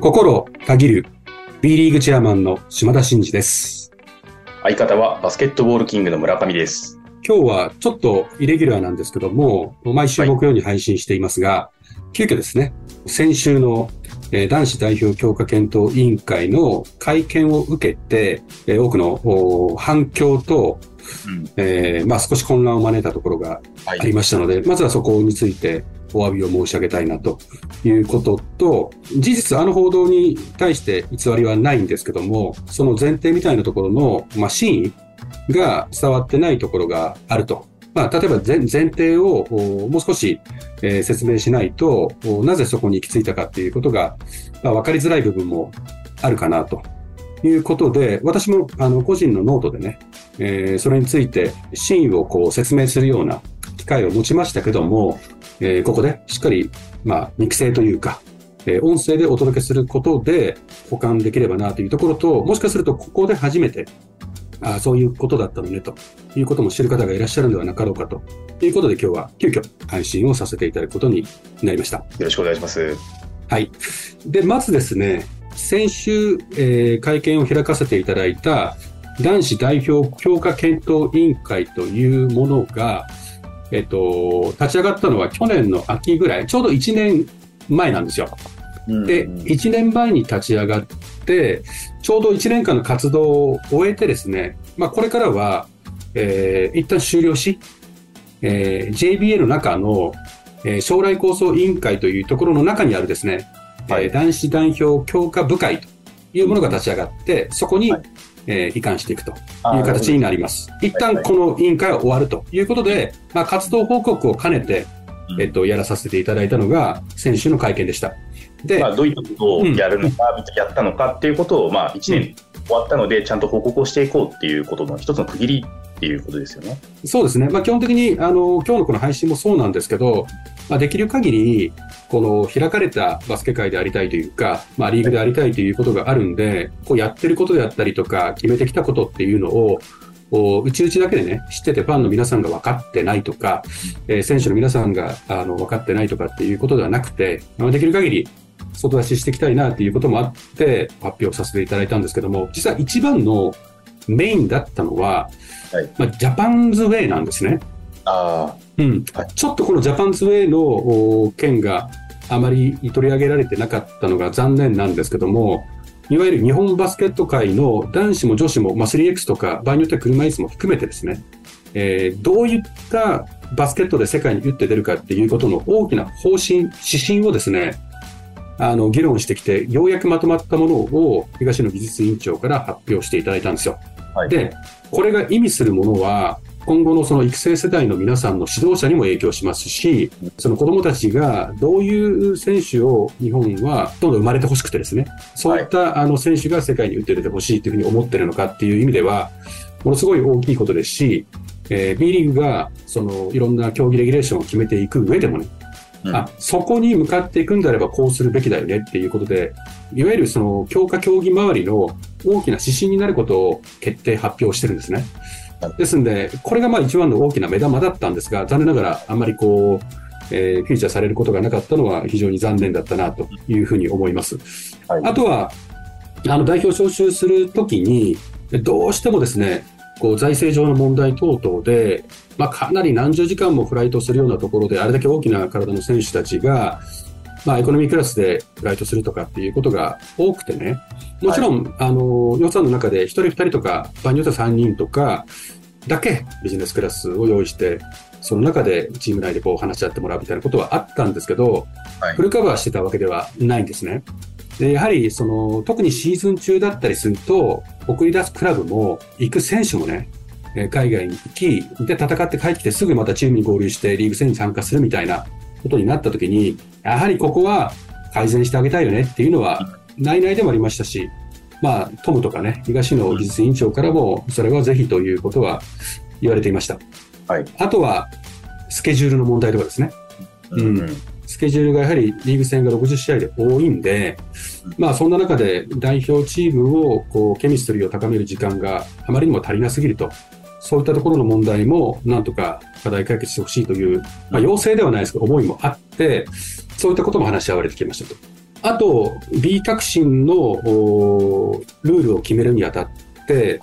心限る B リーグチェアマンの島田真二です。相方はバスケットボールキングの村上です。今日はちょっとイレギュラーなんですけども、毎週木曜に配信していますが、急遽ですね、先週のえー男子代表強化検討委員会の会見を受けて、えー多くのお反響と、うん。えーまあ少し混乱を招いたところがはありましたので、まずはそこについてお詫びを申し上げたいなということと、事実あの報道に対して偽りはないんですけども、その前提みたいなところの、まあ、真意が伝わってないところがあると。まあ、例えば前提をもう少し、えー説明しないと、なぜそこに行き着いたかっていうことが、まあ、分かりづらい部分もあるかなということで、私もあの個人のノートでね、えーそれについて真意をこう説明するような機会を持ちましたけども、えーここでしっかり、まあ、肉声というか、えー音声でお届けすることで保管できればなというところと、もしかするとここで初めて、あーそういうことだったのねということも知る方がいらっしゃるのではなかろうかということで今日は急遽配信をさせていただくことになりました。よろしくお願いします。はい。で、まずですね、先週、えー会見を開かせていただいた男子代表強化検討委員会というものが、えっと、立ち上がったのは去年の秋ぐらい、ちょうど1年前なんですよ。で、うん1年前に立ち上がって、ちょうど1年間の活動を終えてですね、まあ、これからは、えー一旦終了し、えー JBA の中の、えー将来構想委員会というところの中にあるですね、はい。えー男子代表強化部会というものが立ち上がって、そこに、はいえー移管していくとあいう形になります。一旦この委員会は終わるということで、まあ、活動報告を兼ねて、うんえっと、やらさせていただいたのが先週の会見でした。で、まあ、どういったことをやるのか、やったのかっていうことを、まあ、1年終わったので、ちゃんと報告をしていこうっていうことの一つの区切りっていうことですよね。そうですね。まあ、基本的に、あの、今日のこの配信もそうなんですけど、まあ、できる限り、この開かれたバスケ界でありたいというか、まあ、リーグでありたいということがあるんで、こうやってることであったりとか、決めてきたことっていうのを、こう内々だけでね、知っててファンの皆さんが分かってないとか、えー選手の皆さんがあの分かってないとかっていうことではなくて、まあ、できる限り外出ししていきたいなっていうこともあって発表させていただいたんですけども、実は一番のメインだったのは、はいまあ、ジャパンズウェイなんですね。あうんはいちょっとこのジャパンズウェイのお件があまり取り上げられてなかったのが残念なんですけども、いわゆる日本バスケット界の男子も女子も、まあ、3X とか場合によっては車椅子も含めてですね、えーどういったバスケットで世界に打って出るかっていうことの大きな方針、指針をですね、あの、議論してきて、ようやくまとまったものを東野技術委員長から発表していただいたんですよ。はいで、これが意味するものは、今後のその育成世代の皆さんの指導者にも影響しますし、その子供たちがどういう選手を日本はどんどん生まれてほしくてですね、そういったあの選手が世界に打って出てほしいというふうに思ってるのかっていう意味では、ものすごい大きいことですし、えー B リーグがそのいろんな競技レギュレーションを決めていく上でもね、うんあそこに向かっていくんであればこうするべきだよねっていうことで、いわゆるその強化競技周りの大きな指針になることを決定発表してるんですねはい。ですんで、これがまあ一番の大きな目玉だったんですが、残念ながらあんまりこう、えーフィーチャーされることがなかったのは非常に残念だったなというふうに思います。はいあとは、あの代表招集するときに、どうしてもですね、こう財政上の問題等々で、まあ、かなり何十時間もフライトするようなところで、あれだけ大きな体の選手たちが、まあ、エコノミークラスでフライトするとかっていうことが多くてね、もちろん、あの予算の中で1人、2人とか、場合によっては3人とかだけビジネスクラスを用意して、その中でチーム内でこう話し合ってもらうみたいなことはあったんですけど、はい。フルカバーしてたわけではないんですね。でやはりその特にシーズン中だったりすると、送り出すクラブも行く選手もね、えー海外に行き、で戦って帰ってきてすぐまたチームに合流してリーグ戦に参加するみたいなことになった時に、やはりここは改善してあげたいよねっていうのは内々でもありましたし、まあ、トムとかね、東野技術委員長からも、それはぜひということは言われていました。はいあとは、スケジュールの問題とかですね。うんうんスケジュールがやはりリーグ戦が60試合で多いんで、まあそんな中で代表チームをこうケミストリーを高める時間があまりにも足りなすぎると。そういったところの問題もなんとか課題解決してほしいという、まあ要請ではないですけど思いもあって、そういったことも話し合われてきましたと。あと、B 革新のルールを決めるにあたって、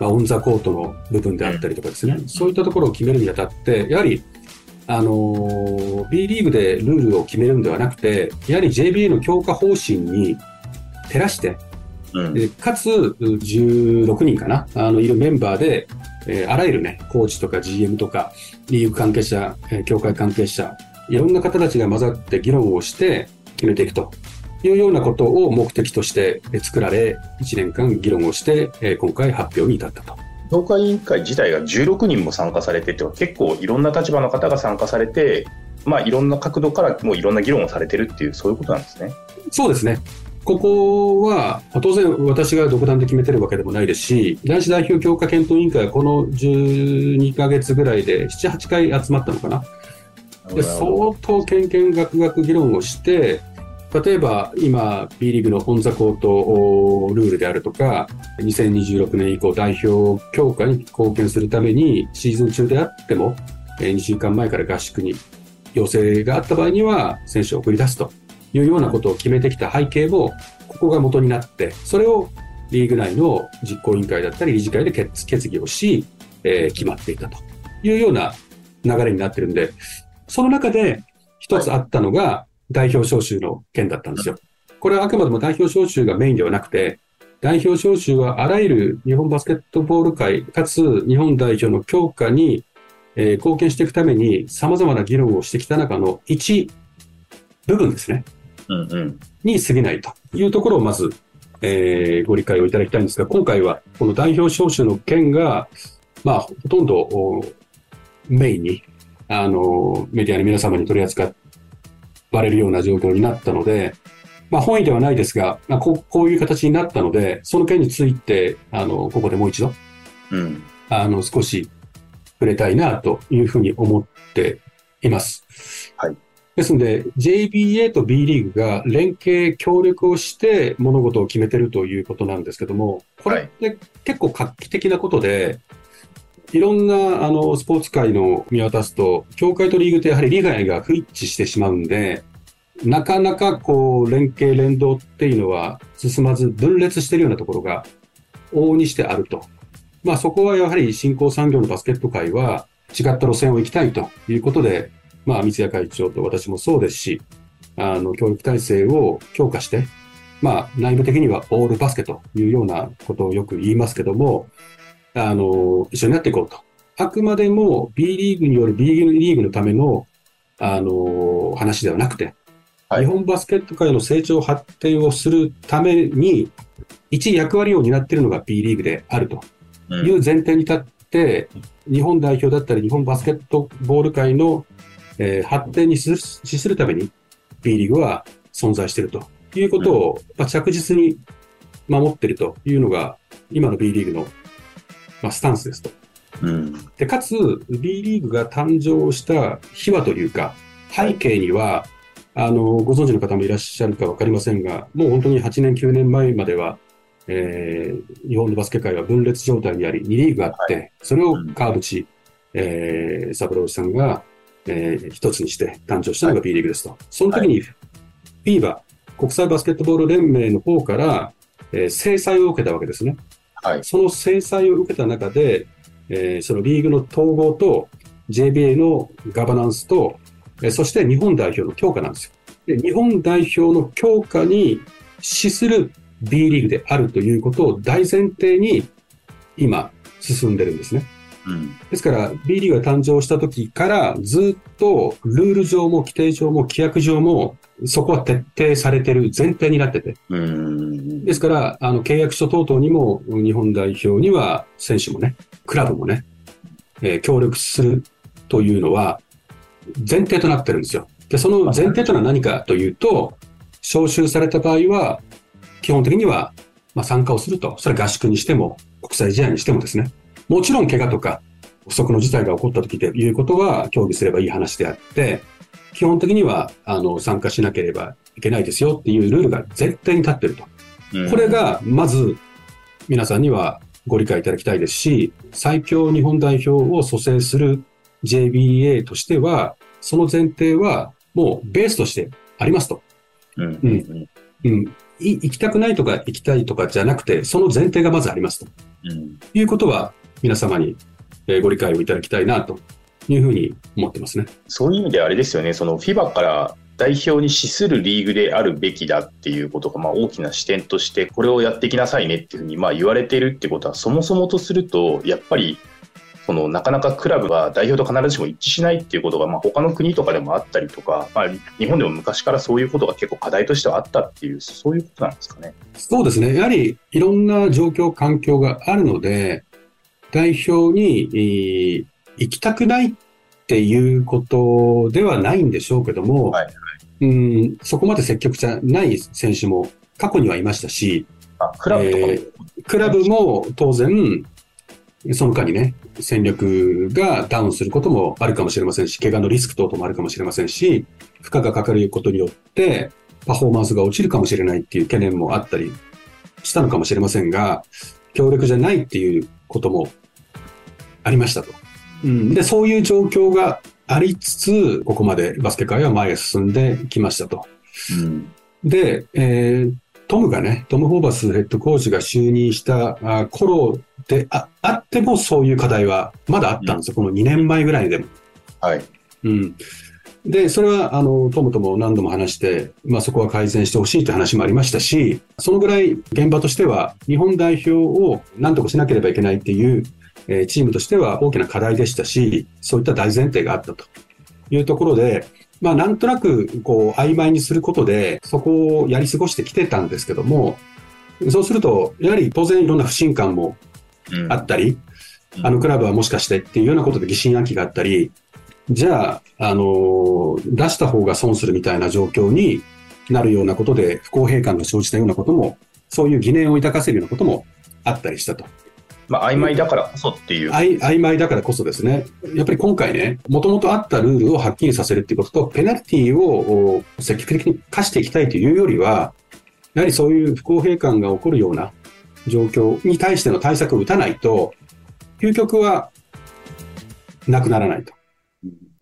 まあ、オンザコートの部分であったりとかですね、そういったところを決めるにあたって、やはり、あのー、B リーグでルールを決めるんではなくて、やはり JBA の強化方針に照らして、うん、かつ16人かな、あのいるメンバーで、えー、あらゆるね、コーチとか GM とか、リーグ関係者、えー、協会関係者、いろんな方たちが混ざって議論をして決めていくというようなことを目的として作られ、1年間議論をして、えー、今回発表に至ったと。評価委員会自体が16人も参加されてて、結構いろんな立場の方が参加されて、まあ、いろんな角度からもういろんな議論をされてるっていう、そういうことなんですね。そうですね。ここは、当然私が独断で決めてるわけでもないですし、男子代表強化検討委員会はこの12ヶ月ぐらいで7、8回集まったのかな？で相当けんけんがくがく議論をして、例えば今 B リーグのオンザコートルールであるとか、2026年以降代表強化に貢献するためにシーズン中であっても、2週間前から合宿に要請があった場合には選手を送り出すというようなことを決めてきた背景も、ここが元になって、それをリーグ内の実行委員会だったり理事会で決決議をし、えー、決まっていたというような流れになってるんで、その中で一つあったのが代表招集の件だったんですよ。これはあくまでも代表招集がメインではなくて、代表招集はあらゆる日本バスケットボール界、かつ日本代表の強化に、えー、貢献していくために様々な議論をしてきた中の一部分ですね。うんうん、に過ぎないというところをまず、えー、ご理解をいただきたいんですが、今回はこの代表招集の件が、まあ、ほとんどメインに、あの、メディアの皆様に取り扱われるような状況になったので、まあ、本意ではないですが、まあ、こうこういう形になったので、その件について、あの、ここでもう一度、うん、あの、少し触れたいなというふうに思っています。はい。ですので、JBA と B リーグが連携、協力をして物事を決めてるということなんですけども、これって結構画期的なことで、いろんなあのスポーツ界の見渡すと、協会とリーグってやはり利害が不一致してしまうんで、なかなかこう連携、連動っていうのは進まず分裂しているようなところが往々にしてあると。まあそこはやはり新興産業のバスケット界は違った路線を行きたいということで、まあ三谷会長と私もそうですし、あの教育体制を強化して、まあ内部的にはオールバスケというようなことをよく言いますけども、あの、一緒になっていこうと。あくまでも B リーグによる B リーグのための、あの、話ではなくて、はい、日本バスケット界の成長発展をするために、一役割を担っているのが B リーグであるという前提に立って、うん、日本代表だったり日本バスケットボール界の、えー、発展に資するために B リーグは存在していると。いうことを、うん、着実に守っているというのが今の B リーグのまあ、スタンスですと。うん、でかつ、B リーグが誕生した秘話というか、背景には、あの、ご存知の方もいらっしゃるかわかりませんが、もう本当に8年、9年前までは、えー、日本のバスケ界は分裂状態にあり、2リーグがあって、はい、それを川淵、えー、三郎さんが、えー、一つにして誕生したのが B リーグですと。その時に、FIBA、国際バスケットボール連盟の方から、えー、制裁を受けたわけですね。はい、その制裁を受けた中で、えー、そのリーグの統合と JBA のガバナンスと、えー、そして日本代表の強化なんですよ。で日本代表の強化に資する B リーグであるということを大前提に今進んでるんですね。うん、ですから B リーグが誕生した時からずっとルール上も規定上も規約上もそこは徹底されてる前提になってて。ですから、あの、契約書等々にも、日本代表には、選手もね、クラブもね、えー、協力するというのは、前提となってるんですよ。で、その前提というのは何かというと、招集された場合は、基本的には、まあ、参加をすると。それは合宿にしても、国際試合にしてもですね。もちろん怪我とか、不測の事態が起こった時ということは協議すればいい話であって、基本的にはあの参加しなければいけないですよっていうルールが絶対に立ってると。これがまず皆さんにはご理解いただきたいですし、最強日本代表を蘇生する JBA としては、その前提はもうベースとしてありますとうん。うん。うん。行きたくないとか行きたいとかじゃなくて、その前提がまずありますと。うん、いうことは、皆様にご理解をいただきたいなというふうに思ってますね。そういう意味であれですよね、その FIBA から代表に資するリーグであるべきだっていうことが、まあ、大きな視点として、これをやっていきなさいねっていうふうにまあ言われているってことは、そもそもとすると、やっぱりそのなかなかクラブは代表と必ずしも一致しないっていうことが、まあ、他の国とかでもあったりとか、まあ、日本でも昔からそういうことが結構課題としてはあったっていう、そういうことなんですかね。そうですね。やはりいろんな状況、環境があるので、代表に行きたくないっていうことではないんでしょうけども、はいうん、そこまで積極じゃない選手も過去にはいましたし、クラブえー、クラブも当然、その間にね、戦力がダウンすることもあるかもしれませんし、怪我のリスク等々もあるかもしれませんし、負荷がかかることによって、パフォーマンスが落ちるかもしれないっていう懸念もあったりしたのかもしれませんが、強力じゃないっていうこともありましたと。うん、で、そういう状況がありつつ、ここまでバスケ界は前へ進んできましたと。うん、で、えー、トムがね、トム・ホーバスヘッドコーチが就任した頃でああってもそういう課題はまだあったんですよ。うん、この2年前ぐらいでも。はい。うん。で、それは、あの、トムとも何度も話して、まあそこは改善してほしいという話もありましたし、そのぐらい現場としては、日本代表を何とかしなければいけないっていうえチームとしては大きな課題でしたし、そういった大前提があったと。いうところで、まあなんとなくこう曖昧にすることで、そこをやり過ごしてきてたんですけども、そうすると、やはり当然いろんな不信感もあったり、うん、あのクラブはもしかしてっていうようなことで疑心暗鬼があったり、じゃあ、あの出した方が損するみたいな状況になるようなことで不公平感が生じたようなことも、そういう疑念を抱かせるようなこともあったりしたと。まあ、曖昧だからこそっていう。曖昧だからこそですね。やっぱり今回ね、もともとあったルールをはっきりさせるっていうことと、ペナルティを積極的に課していきたいというよりは、やはりそういう不公平感が起こるような状況に対しての対策を打たないと、究極はなくならないと。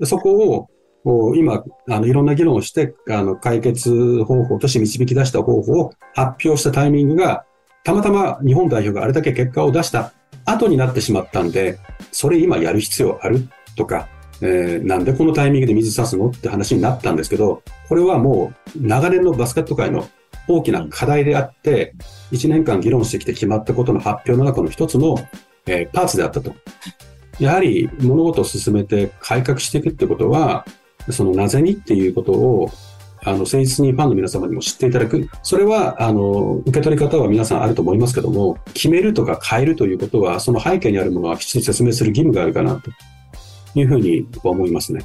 そこを今、あの、いろんな議論をして、あの、解決方法として導き出した方法を発表したタイミングが、たまたま日本代表があれだけ結果を出した後になってしまったんで、それ今やる必要ある？とか、えー、なんでこのタイミングで水差すの？って話になったんですけど、これはもう長年のバスケット界の大きな課題であって、1年間議論してきて決まったことの発表の中の一つの、えー、パーツであったと。やはり物事を進めて改革していくってことは、そのなぜにっていうことをあの、誠実にファンの皆様にも知っていただく。それは、あの、受け取り方は皆さんあると思いますけども、決めるとか変えるということは、その背景にあるものはきちんと説明する義務があるかな、というふうに思いますね。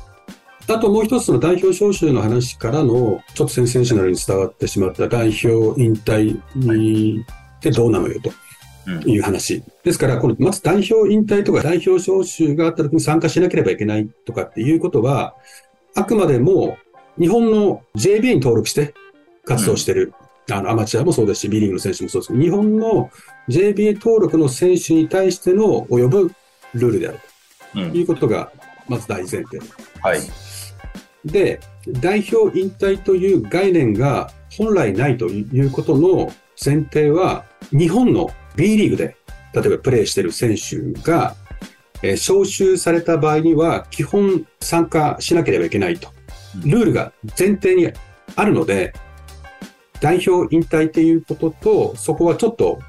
あともう一つの代表招集の話からの、ちょっとセンセーショナルに伝わってしまった代表引退ってどうなのよと。いう話。ですから、この、まず代表引退とか代表招集があった時に参加しなければいけないとかっていうことは、あくまでも日本の JBA に登録して活動してる、うん、あのアマチュアもそうですし、B リーグの選手もそうですけど、日本の JBA 登録の選手に対しての及ぶルールである。ということが、まず大前提、うん、はい。で、代表引退という概念が本来ないということの前提は、日本の B リーグで、例えばプレーしている選手が、えー、招集された場合には、基本参加しなければいけないとルールが前提にあるので、代表引退っていうことと、そこはちょっと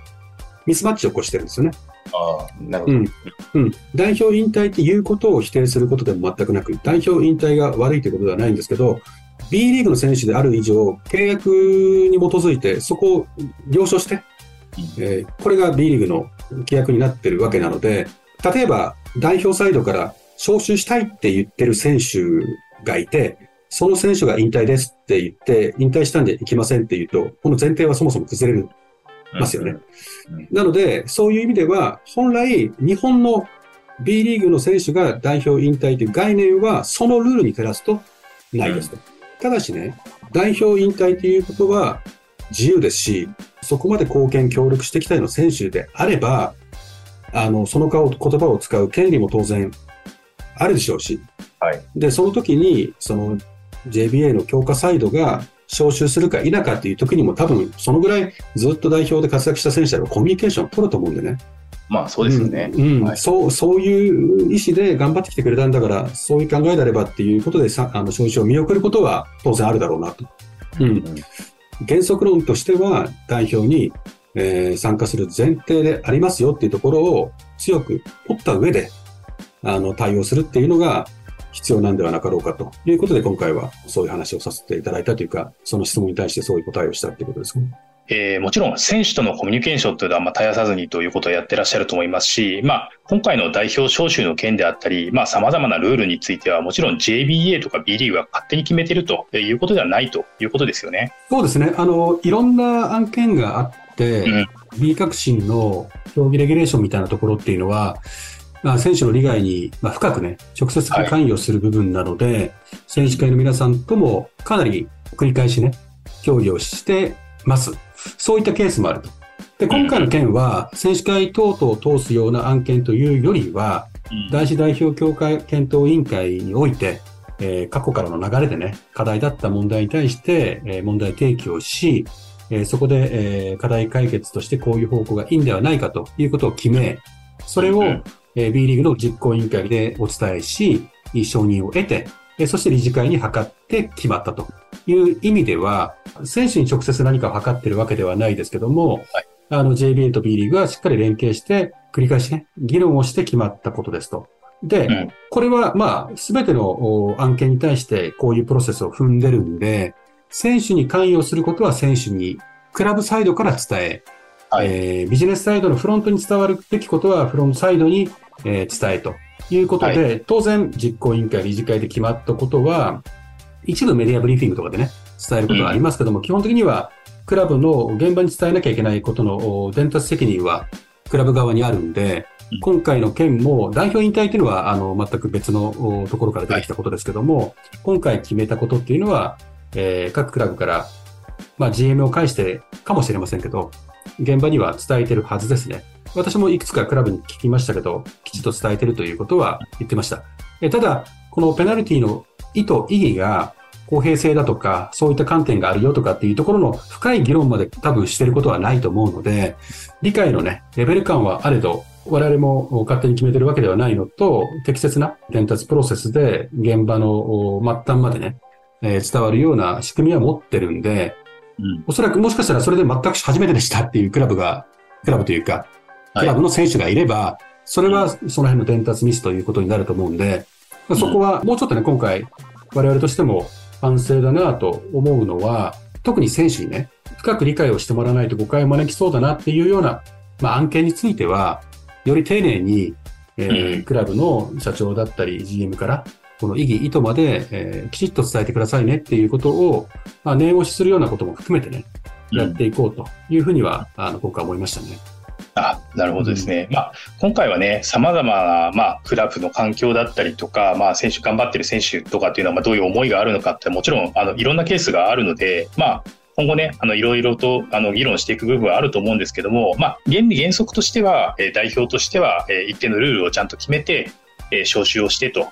ミスマッチを起こしてるんですよね。ああ、なるほど、うん。うん。代表引退っていうことを否定することでも全くなく、代表引退が悪いということではないんですけど、B リーグの選手である以上、契約に基づいて、そこを了承して、えー、これが B リーグの契約になってるわけなので、例えば代表サイドから招集したいって言ってる選手がいて、その選手が引退ですって言って、引退したんで行きませんって言うと、この前提はそもそも崩れますよね。なので、そういう意味では、本来、日本の B リーグの選手が代表引退という概念は、そのルールに照らすとないですと。ただしね、代表引退ということは自由ですし、そこまで貢献、協力してきたような選手であれば、あの、その顔、言葉を使う権利も当然あるでしょうし、はい、で、その時に、その JBA の強化サイドが招集するか否かっていう時にも多分そのぐらいずっと代表で活躍した選手たちはコミュニケーションを取ると思うんでね。まあそうですよね。うん、うんはい、そう、そういう意思で頑張ってきてくれたんだから、そういう考えであればっていうことでさ、あの、招集を見送ることは当然あるだろうなと。うん。うん、原則論としては代表に、えー、参加する前提でありますよっていうところを強く取った上で、あの、対応するっていうのが、必要なんではなかろうかということで、今回はそういう話をさせていただいたというか、その質問に対してそういう答えをしたということですね。えー、もちろん選手とのコミュニケーションというのはまあ絶やさずにということをやってらっしゃると思いますし、まあ、今回の代表招集の件であったり、まあ、様々なルールについては、もちろん JBA とか B リーグが勝手に決めてるということではないということですよね。そうですね。あの、いろんな案件があって、うん、B 革新の競技レギュレーションみたいなところっていうのは、まあ、選手の利害に、まあ、深くね、直接関与する部分なので、はい、選手会の皆さんともかなり繰り返しね、協議をしてます。そういったケースもあると。で、今回の件は、選手会等々を通すような案件というよりは、男子代表協会検討委員会において、えー、過去からの流れでね、課題だった問題に対して、えー、問題提起をし、えー、そこで、えー、課題解決としてこういう方向がいいんではないかということを決め、それを、えー、B リーグの実行委員会でお伝えし、承認を得て、えー、そして理事会に諮って決まったと。いう意味では、選手に直接何かを図ってるわけではないですけども、はい、あの JBA と B リーグはしっかり連携して、繰り返しね、議論をして決まったことですと。で、うん、これはまあ、すべての案件に対してこういうプロセスを踏んでるんで、選手に関与することは選手に、クラブサイドから伝え、はい、えー、ビジネスサイドのフロントに伝わるべきことはフロントサイドに、えー、伝えということで、はい、当然実行委員会、理事会で決まったことは、一部メディアブリーフィングとかでね、伝えることはありますけども、うん、基本的にはクラブの現場に伝えなきゃいけないことの伝達責任はクラブ側にあるんで、うん、今回の件も代表引退というのはあの全く別のところから出てきたことですけども、はい、今回決めたことっていうのは、えー、各クラブから、まあ、GM を介してかもしれませんけど、現場には伝えてるはずですね。私もいくつかクラブに聞きましたけど、きちっと伝えてるということは言ってました。えただ、このペナルティの意図、意義が公平性だとか、そういった観点があるよとかっていうところの深い議論まで多分してることはないと思うので、理解のね、レベル感はあれど、我々も勝手に決めてるわけではないのと、適切な伝達プロセスで現場の末端までね、えー、伝わるような仕組みは持ってるんで、うん、おそらくもしかしたらそれで全く初めてでしたっていうクラブが、クラブというか、クラブの選手がいれば、はい、それはその辺の伝達ミスということになると思うんで、そこはもうちょっとね、今回、我々としても反省だなと思うのは、特に選手にね、深く理解をしてもらわないと誤解を招きそうだなっていうような、まあ、案件については、より丁寧に、えー、クラブの社長だったり GM から、この意義、意図まで、えー、きちっと伝えてくださいねっていうことを、まあ、念押しするようなことも含めてね、やっていこうというふうには、あの、僕は思いましたね。あなるほどですね。うん、まあ、今回はね、様々な、まあ、クラブの環境だったりとか、まあ、選手、頑張ってる選手とかっていうのは、まあ、どういう思いがあるのかって、もちろん、あの、いろんなケースがあるので、まあ、今後ね、あの、いろいろと、あの、議論していく部分はあると思うんですけども、まあ、原理原則としては、えー、代表としては、えー、一定のルールをちゃんと決めて、えー、招集をしてと、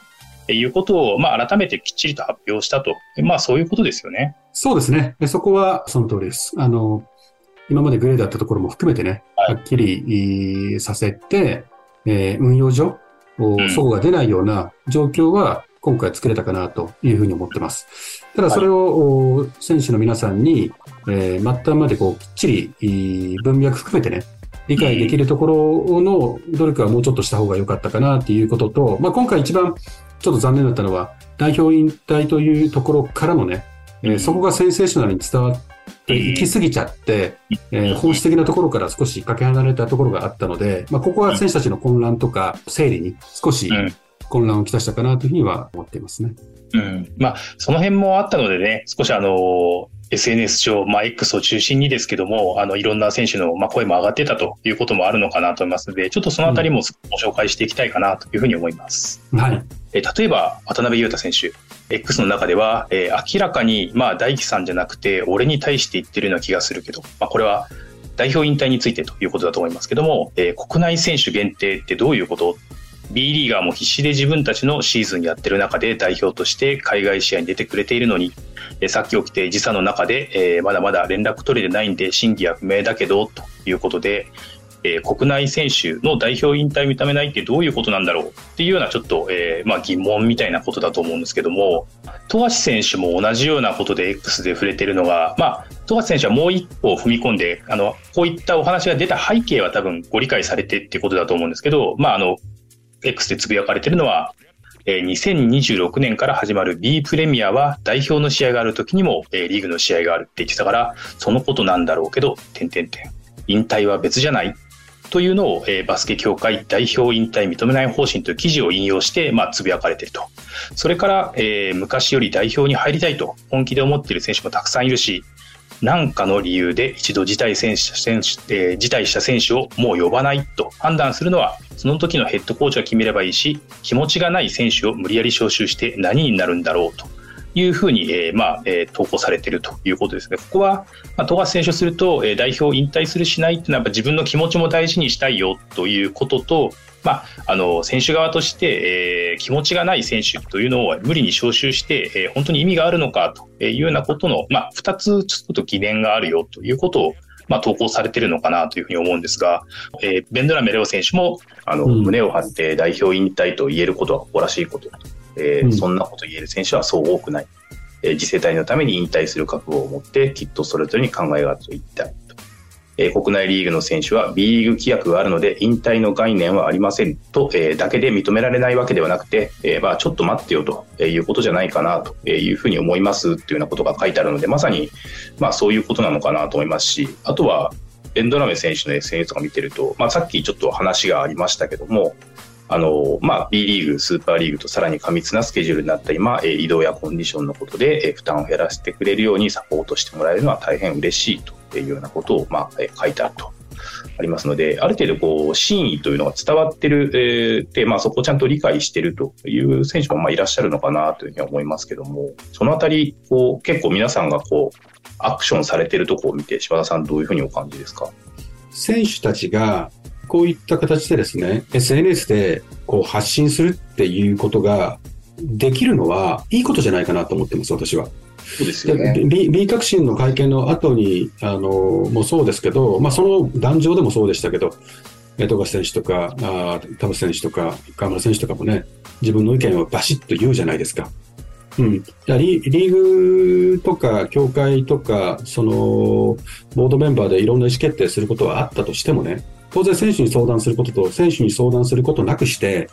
いうことを、まあ、改めてきっちりと発表したと。まあ、そういうことですよね。そうですね。そこはその通りです。あの、今までグレーだったところも含めてね、はっきりさせて、えー、運用上、齟齬が出ないような状況は今回作れたかなというふうに思ってます。ただそれを選手の皆さんに、えー、末端までこうきっちり文脈含めてね、理解できるところの努力はもうちょっとした方が良かったかなっていうことと、まあ、今回一番ちょっと残念だったのは、代表引退というところからのね、えー、そこがセンセーショナルに伝わって行き過ぎちゃって、えー、本質的なところから少しかけ離れたところがあったので、まあ、ここは選手たちの混乱とか整理に少し混乱をきたしたかなというふうには思っていますね。うん。まあ、その辺もあったのでね、少しあの、SNS 上、まあ、X を中心にですけども、あの、いろんな選手の、まあ、声も上がってたということもあるのかなと思いますので、ちょっとそのあたりもご紹介していきたいかなというふうに思います。はい。え例えば、渡辺裕太選手、X の中では、えー、明らかに、まあ、大輝さんじゃなくて、俺に対して言ってるような気がするけど、まあ、これは、代表引退についてということだと思いますけども、えー、国内選手限定ってどういうこと B リーガーも必死で自分たちのシーズンやってる中で代表として海外試合に出てくれているのに、えさっき起きて時差の中で、えー、まだまだ連絡取れてないんで真偽は不明だけど、ということで、えー、国内選手の代表引退を認めないってどういうことなんだろうっていうようなちょっと、えー、まあ、疑問みたいなことだと思うんですけども、富樫選手も同じようなことで X で触れてるのが、まあ、富樫選手はもう一歩踏み込んで、あの、こういったお話が出た背景は多分ご理解されてっていうことだと思うんですけど、まあ、あの、X でつぶやかれてるのは、えー、2026年から始まる B プレミアは代表の試合がある時にも、えー、リーグの試合があるって言ってたから、そのことなんだろうけど、点々点。引退は別じゃないというのを、えー、バスケ協会代表引退認めない方針という記事を引用して、まあ、つぶやかれてると。それから、えー、昔より代表に入りたいと本気で思っている選手もたくさんいるし、何かの理由で一度辞退選手選手、えー、辞退した選手をもう呼ばないと判断するのは、その時のヘッドコーチが決めればいいし、気持ちがない選手を無理やり招集して何になるんだろうと。いうふうに、えー、まあ、えー、投稿されているということですね。ここは、まあ、富樫選手すると、えー、代表引退するしないっていうのは、やっぱ自分の気持ちも大事にしたいよということと、まあ、あの、選手側として、えー、気持ちがない選手というのを無理に招集して、えー、本当に意味があるのかというようなことの、まあ、二つちょっと疑念があるよということを、まあ、投稿されているのかなというふうに思うんですが、えー、ベンドラメレオ選手も、あの、うん、胸を張って代表引退と言えることは誇らしいことだと。えー、うん、そんなこと言える選手はそう多くない。えー、次世代のために引退する覚悟を持って、きっとそれぞれに考えがあると言いたい。えー、国内リーグの選手は B リーグ規約があるので引退の概念はありません。と、えー、だけで認められないわけではなくて、えー、まあちょっと待ってよということじゃないかなというふうに思いますっていうようなことが書いてあるので、まさにまあそういうことなのかなと思いますし、あとはエンドラメ選手の SNS とか見てると、まあさっきちょっと話がありましたけども、あの、まあ、B リーグ、スーパーリーグとさらに過密なスケジュールになった今、え移動やコンディションのことで、え負担を減らしてくれるようにサポートしてもらえるのは大変嬉しいとていうようなことを、まあ、え書いてあると。ありますので、ある程度こう、真意というのが伝わってる、えー、で、まあそこをちゃんと理解してるという選手もまあいらっしゃるのかなというふうに思いますけども、そのあたり、こう、結構皆さんがこう、アクションされてるところを見て、柴田さんどういうふうにお感じですか？選手たちがこういった形でですね、SNS でこう発信するっていうことができるのはいいことじゃないかなと思ってます、私は。そうです革新の会見の後に、あの、もそうですけど、まあその壇上でもそうでしたけど、富樫選手とか、あ田臥選手とか、河村選手とかもね、自分の意見をバシッと言うじゃないですか。うん、リリーグとか協会とか、そのボードメンバーでいろんな意思決定することはあったとしてもね、当然選手に相談することと、選手に相談することなくして、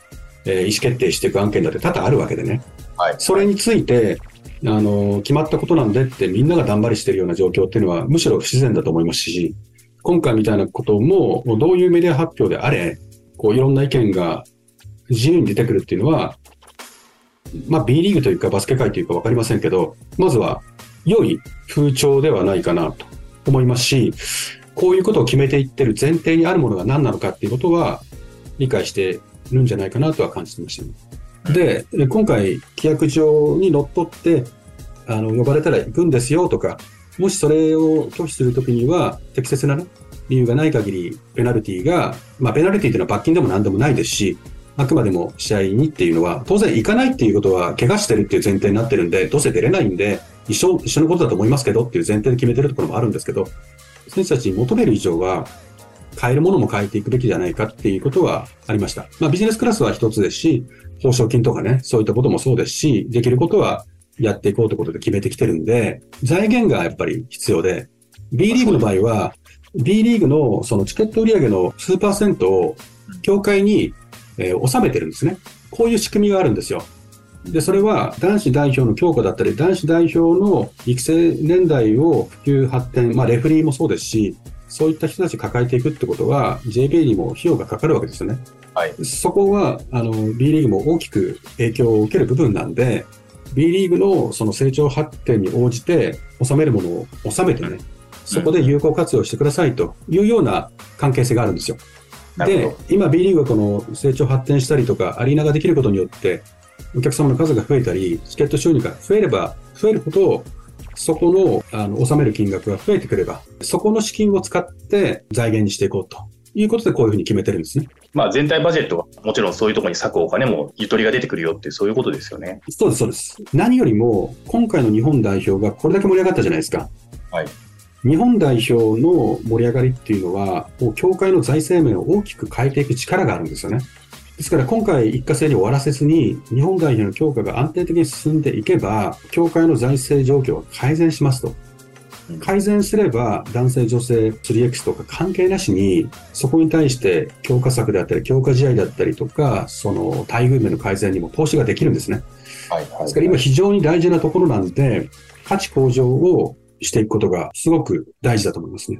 えー、意思決定していく案件だって多々あるわけでね。はい。それについて、あの、決まったことなんでってみんなが頑張りしてるような状況っていうのはむしろ不自然だと思いますし、今回みたいなことも、どういうメディア発表であれ、こういろんな意見が自由に出てくるっていうのは、まあ B リーグというかバスケ界というかわかりませんけど、まずは良い風潮ではないかなと思いますし、こういうことを決めていってる前提にあるものが何なのかっていうことは理解してるんじゃないかなとは感じてました、ね。で、今回、規約上にのっとって、あの、呼ばれたら行くんですよとか、もしそれを拒否するときには、適切な、ね、理由がない限り、ペナルティが、まあ、ペナルティというのは罰金でも何でもないですし、あくまでも試合にっていうのは、当然行かないっていうことは、怪我してるっていう前提になってるんで、どうせ出れないんで、一緒、一緒のことだと思いますけどっていう前提で決めてるところもあるんですけど、選手たちに求める以上は、変えるものも変えていくべきじゃないかっていうことはありました。まあビジネスクラスは一つですし、報奨金とかね、そういったこともそうですし、できることはやっていこうということで決めてきてるんで、財源がやっぱり必要で、B リーグの場合は、B リーグのそのチケット売上の数パーセントを協会に、えー、収めてるんですね。こういう仕組みがあるんですよ。で、それは男子代表の強化だったり、男子代表の育成年代を普及発展、まあレフリーもそうですし、そういった人たち抱えていくってことは、JBA にも費用がかかるわけですよね。はい。そこは、あの、B リーグも大きく影響を受ける部分なんで、B リーグのその成長発展に応じて、収めるものを収めてね、そこで有効活用してくださいというような関係性があるんですよ。で、今 B リーグがこの成長発展したりとか、アリーナができることによって、お客様の数が増えたり、チケット収入が増えれば増えるほど、そこの、あの、納める金額が増えてくれば、そこの資金を使って財源にしていこうということでこういうふうに決めてるんですね。まあ、全体バジェットはもちろんそういうところに割くお金もゆとりが出てくるよってそういうことですよね。そうです、そうです。何よりも、今回の日本代表がこれだけ盛り上がったじゃないですか。はい。日本代表の盛り上がりっていうのは、もう協会の財政面を大きく変えていく力があるんですよね。ですから今回一過性に終わらせずに、日本代表の強化が安定的に進んでいけば、協会の財政状況は改善しますと。改善すれば男性女性 3X とか関係なしにそこに対して強化策であったり強化試合だったりとかその待遇面の改善にも投資ができるんですね。はいはいはい、ですから今非常に大事なところなんで価値向上をしていくことがすごく大事だと思いますね。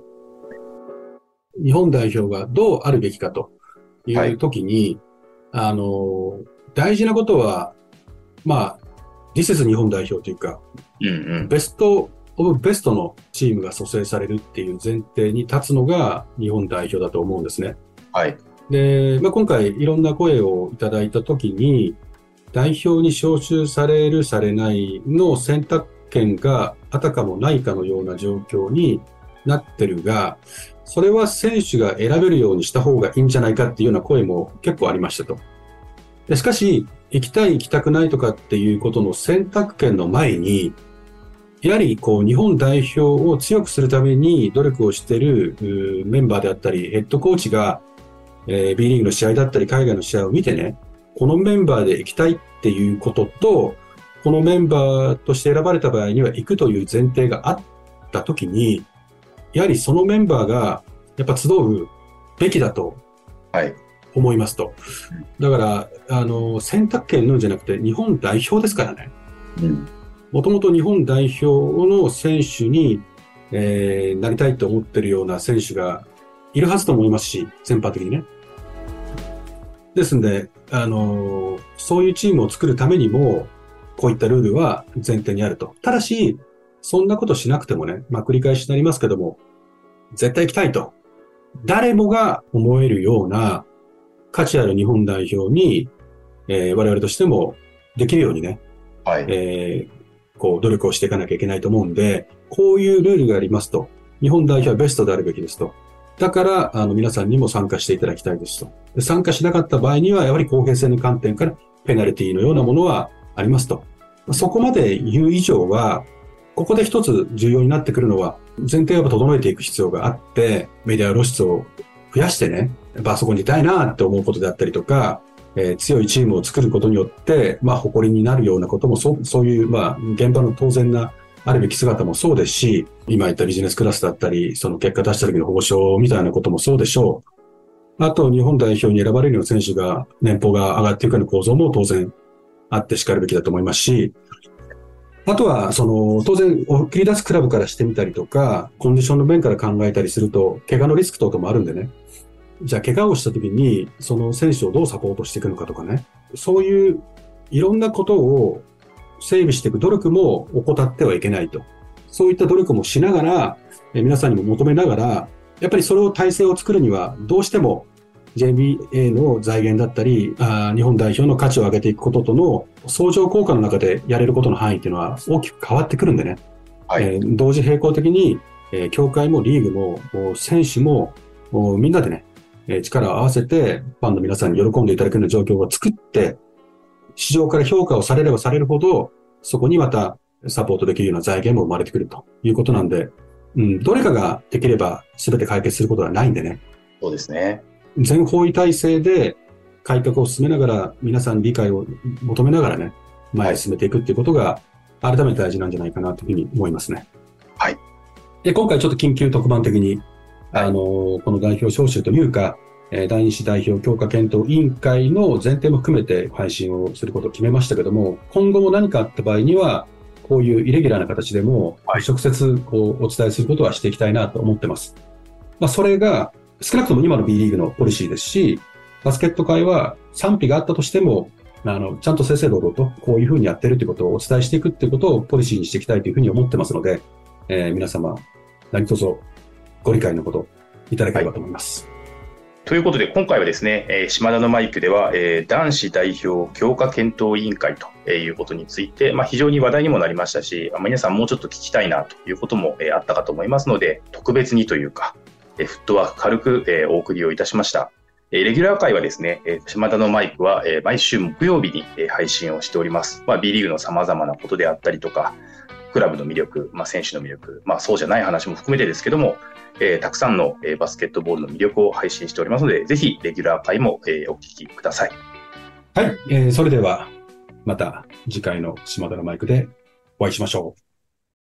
日本代表がどうあるべきかという時に、はい、あの、大事なことは、まあ、This is 日本代表というか、うんうん、ベストオブベストのチームが蘇生されるっていう前提に立つのが日本代表だと思うんですね。はい。で、まあ、今回いろんな声をいただいたときに、代表に招集される、されないの選択権があたかもないかのような状況になってるが、それは選手が選べるようにした方がいいんじゃないかっていうような声も結構ありましたと。でしかし、行きたい行きたくないとかっていうことの選択権の前に、やはりこう日本代表を強くするために努力をしているメンバーであったり、ヘッドコーチが、えー、B リーグの試合だったり、海外の試合を見てね、このメンバーで行きたいっていうことと、このメンバーとして選ばれた場合には行くという前提があったときに、やはりそのメンバーがやっぱ集うべきだと思いますと。はい、だから、あの、選択権のじゃなくて日本代表ですからね。うんもともと日本代表の選手に、えー、なりたいと思ってるような選手がいるはずと思いますし、全般的にね。ですんで、あのー、そういうチームを作るためにも、こういったルールは前提にあると。ただし、そんなことしなくてもね、まあ繰り返しになりますけども、絶対行きたいと。誰もが思えるような価値ある日本代表に、えー、我々としてもできるようにね、はい、えー、こう、努力をしていかなきゃいけないと思うんで、こういうルールがありますと。日本代表はベストであるべきですと。だから、あの、皆さんにも参加していただきたいですと。で参加しなかった場合には、やはり公平性の観点からペナルティのようなものはありますと。そこまで言う以上は、ここで一つ重要になってくるのは、前提を整えていく必要があって、メディア露出を増やしてね、やっぱあそこにいたいなって思うことであったりとか、えー、強いチームを作ることによって、まあ、誇りになるようなことも、そそういう、まあ、現場の当然なあるべき姿もそうですし、今言ったビジネスクラスだったり、その結果出した時の報奨みたいなこともそうでしょう。あと、日本代表に選ばれるような選手が、年俸が上がっていくような構造も当然あってしかるべきだと思いますし、あとは、その、当然、切り出すクラブからしてみたりとか、コンディションの面から考えたりすると、怪我のリスク等々もあるんでね。じゃあ怪我をした時に、その選手をどうサポートしていくのかとかね、そういういろんなことを整備していく努力も怠ってはいけないと。そういった努力もしながら、皆さんにも求めながら、やっぱりそれを体制を作るには、どうしても JBA の財源だったりあ、日本代表の価値を上げていくこととの相乗効果の中でやれることの範囲っていうのは大きく変わってくるんでね。はい、えー、同時並行的に、えー、協会もリーグも、選手も、みんなでね、え力を合わせて、ファンの皆さんに喜んでいただけるような状況を作って、市場から評価をされればされるほど、そこにまたサポートできるような財源も生まれてくるということなんで、うん、どれかができれば全て解決することはないんでね。そうですね。全方位体制で改革を進めながら、皆さん理解を求めながらね、前へ進めていくっていうことが、改めて大事なんじゃないかなというふうに思いますね。はい。で、今回ちょっと緊急特番的に、あの、この代表招集というか、え第二子代表強化検討委員会の前提も含めて配信をすることを決めましたけども、今後も何かあった場合には、こういうイレギュラーな形でも、直接こうお伝えすることはしていきたいなと思ってます。まあ、それが、少なくとも今の B リーグのポリシーですし、バスケット界は賛否があったとしても、あの、ちゃんと正々堂々とこういうふうにやってるということをお伝えしていくっていうことをポリシーにしていきたいというふうに思ってますので、えー、皆様、何卒ご理解のこといただければと思います。はいということで、今回はですね、えー、島田のマイクでは、えー、男子代表強化検討委員会ということについて、まあ、非常に話題にもなりましたし、まあ、皆さんもうちょっと聞きたいなということも、えー、あったかと思いますので、特別にというか、え、フットワーク軽く、え、お送りをいたしました。えレギュラー会はですね、え島田のマイクは、え毎週木曜日に、え配信をしております。まあ、B リーグの様々なことであったりとか、クラブの魅力、まあ、選手の魅力、まあ、そうじゃない話も含めてですけども、えーたくさんの、えバスケットボールの魅力を配信しておりますので、ぜひレギュラー会も、えお聞きください。はい。えーそれでは、また次回の島田のマイクでお会いしましょう。